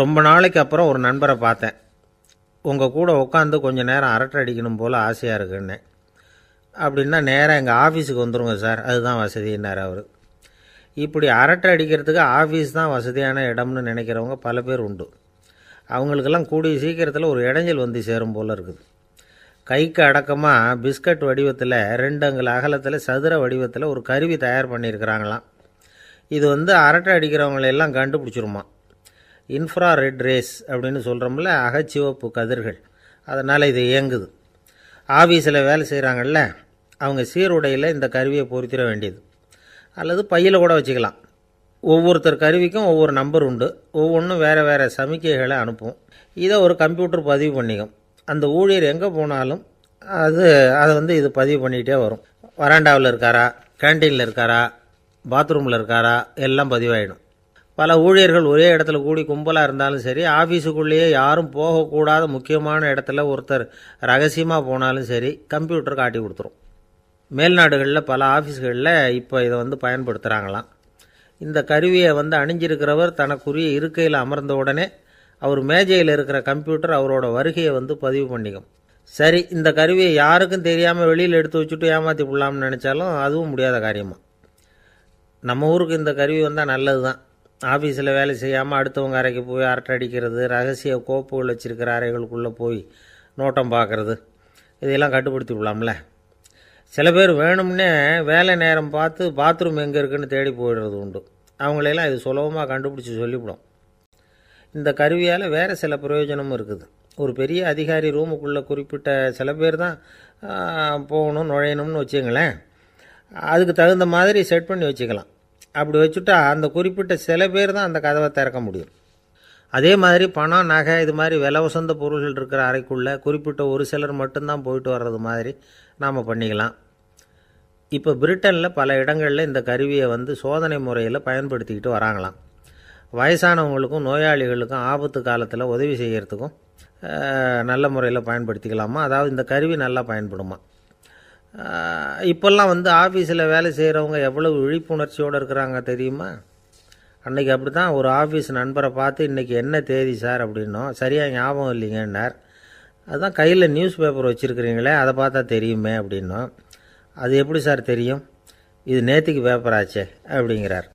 ரொம்ப நாளைக்கு அப்புறம் ஒரு நண்பரை பார்த்தேன். உங்கள் கூட உட்காந்து கொஞ்சம் நேரம் அரட்டை அடிக்கணும் போல் ஆசையாக இருக்குன்னு. அப்படின்னா நேராக எங்கள் ஆஃபீஸுக்கு வந்துடுங்க சார். அதுதான் வசதினார் அவர். இப்படி அரட்டை அடிக்கிறதுக்கு ஆஃபீஸ் தான் வசதியான இடம்னு நினைக்கிறவங்க பல பேர் உண்டு. அவங்களுக்கெல்லாம் கூடிய சீக்கிரத்தில் ஒரு இடைஞ்சல் வந்து சேரும் போல் இருக்குது. கைக்கு அடக்கமாக பிஸ்கட் வடிவத்தில் ரெண்டு அங்குல அகலத்தில் சதுர வடிவத்தில் ஒரு கருவி தயார் பண்ணியிருக்கிறாங்களாம். இது வந்து அரட்டை அடிக்கிறவங்களெல்லாம் கண்டுபிடிச்சிருமா இன்ஃப்ரா ரெட் ரேஸ் அப்படின்னு சொல்கிறோம்ல அகச்சிவப்பு கதிர்கள். அதனால் இது இயங்குது. ஆஃபீஸில் வேலை செய்கிறாங்கல்ல அவங்க சீருடையில் இந்த கருவியை பொருத்திட வேண்டியது. அல்லது பையில் கூட வச்சுக்கலாம். ஒவ்வொருத்தர் கருவிக்கும் ஒவ்வொரு நம்பர் உண்டு. ஒவ்வொன்றும் வேறு வேறு சமிக்கைகளை அனுப்பும். இதை ஒரு கம்ப்யூட்டர் பதிவு பண்ணிக்கும். அந்த ஊழியர் எங்கே போனாலும் அது அதை வந்து இது பதிவு பண்ணிகிட்டே வரும். வராண்டாவில் இருக்காரா? கேண்டீனில் இருக்காரா? பாத்ரூமில் இருக்காரா? எல்லாம் பதிவாயிடும். பல ஊழியர்கள் ஒரே இடத்துல கூடி கும்பலாக இருந்தாலும் சரி ஆஃபீஸுக்குள்ளேயே யாரும் போகக்கூடாத முக்கியமான இடத்துல ஒருத்தர் ரகசியமாக போனாலும் சரி கம்ப்யூட்டர் காட்டி கொடுத்துரும். மேல்நாடுகளில் பல ஆஃபீஸ்களில் இப்போ இதை வந்து பயன்படுத்துகிறாங்களாம் இந்த கருவியை வந்து அணிஞ்சிருக்கிறவர் தனக்குரிய இருக்கையில் அமர்ந்த உடனே அவர் மேஜையில் இருக்கிற கம்ப்யூட்டர் அவரோட வருகையை வந்து பதிவு பண்ணிக்கும். சரி இந்த கருவியை யாருக்கும் தெரியாமல் வெளியில் எடுத்து வச்சுட்டு ஏமாற்றி விடலாம்னு நினச்சாலும் அதுவும் முடியாத காரியமாக நம்ம ஊருக்கு இந்த கருவி வந்தால் நல்லது தான் ஆஃபீஸில் வேலை செய்யாமல் அடுத்தவங்க அறைக்கு போய் அரட்டை அடிக்கிறது ரகசிய கோப்புகள் வச்சுருக்கிற அறைகளுக்குள்ளே போய் நோட்டம் பார்க்குறது. இதையெல்லாம் கட்டுப்படுத்தி விடலாம்ல. சில பேர் வேணும்னே வேலை நேரம் பார்த்து பாத்ரூம் எங்கே இருக்குன்னு தேடி போயிடுறது உண்டு. அவங்களையெல்லாம் இது சுலபமாக கண்டுபிடிச்சி சொல்லிவிடும். இந்த கருவியால் வேறு சில பிரயோஜனமும் இருக்குது. ஒரு பெரிய அதிகாரி ரூமுக்குள்ளே குறிப்பிட்ட சில பேர் தான் போகணும் நுழையணும்னு வச்சுங்களேன். அதுக்கு தகுந்த மாதிரி செட் பண்ணி வச்சுக்கலாம். அப்படி வச்சுட்டா அந்த குறிப்பிட்ட சில பேர் தான் அந்த கதவை திறக்க முடியும். அதே மாதிரி பணம் நகை இது மாதிரி விலை உசந்த பொருள்கள் இருக்கிற அறைக்குள்ளே குறிப்பிட்ட ஒரு சிலர் மட்டும்தான் போயிட்டு வர்றது மாதிரி நாம் பண்ணிக்கலாம். இப்போ பிரிட்டனில் பல இடங்களில் இந்த கருவியை வந்து சோதனை முறையில் பயன்படுத்திக்கிட்டு வராங்களாம். வயசானவங்களுக்கும் நோயாளிகளுக்கும் ஆபத்து காலத்தில் உதவி செய்கிறதுக்கும் நல்ல முறையில் பயன்படுத்திக்கலாமா? அதாவது இந்த கருவி நல்லா பயன்படுமா? இப்போல்லாம் வந்து ஆஃபீஸில் வேலை செய்கிறவங்க எவ்வளவு விழிப்புணர்ச்சியோடு இருக்கிறாங்க தெரியுமா? அன்றைக்கி அப்படி தான் ஒரு ஆஃபீஸ் நண்பரை பார்த்து இன்றைக்கி என்ன தேதி சார் அப்படின்னோம் சரியாக ஞாபகம் இல்லைங்கன்னார். அதுதான் கையில் நியூஸ் பேப்பர் வச்சுருக்கிறீங்களே அதை பார்த்தா தெரியுமே அப்படின்னோம் அது எப்படி சார் தெரியும்? இது நேற்றுக்கு பேப்பர் ஆச்சே அப்படிங்கிறார்.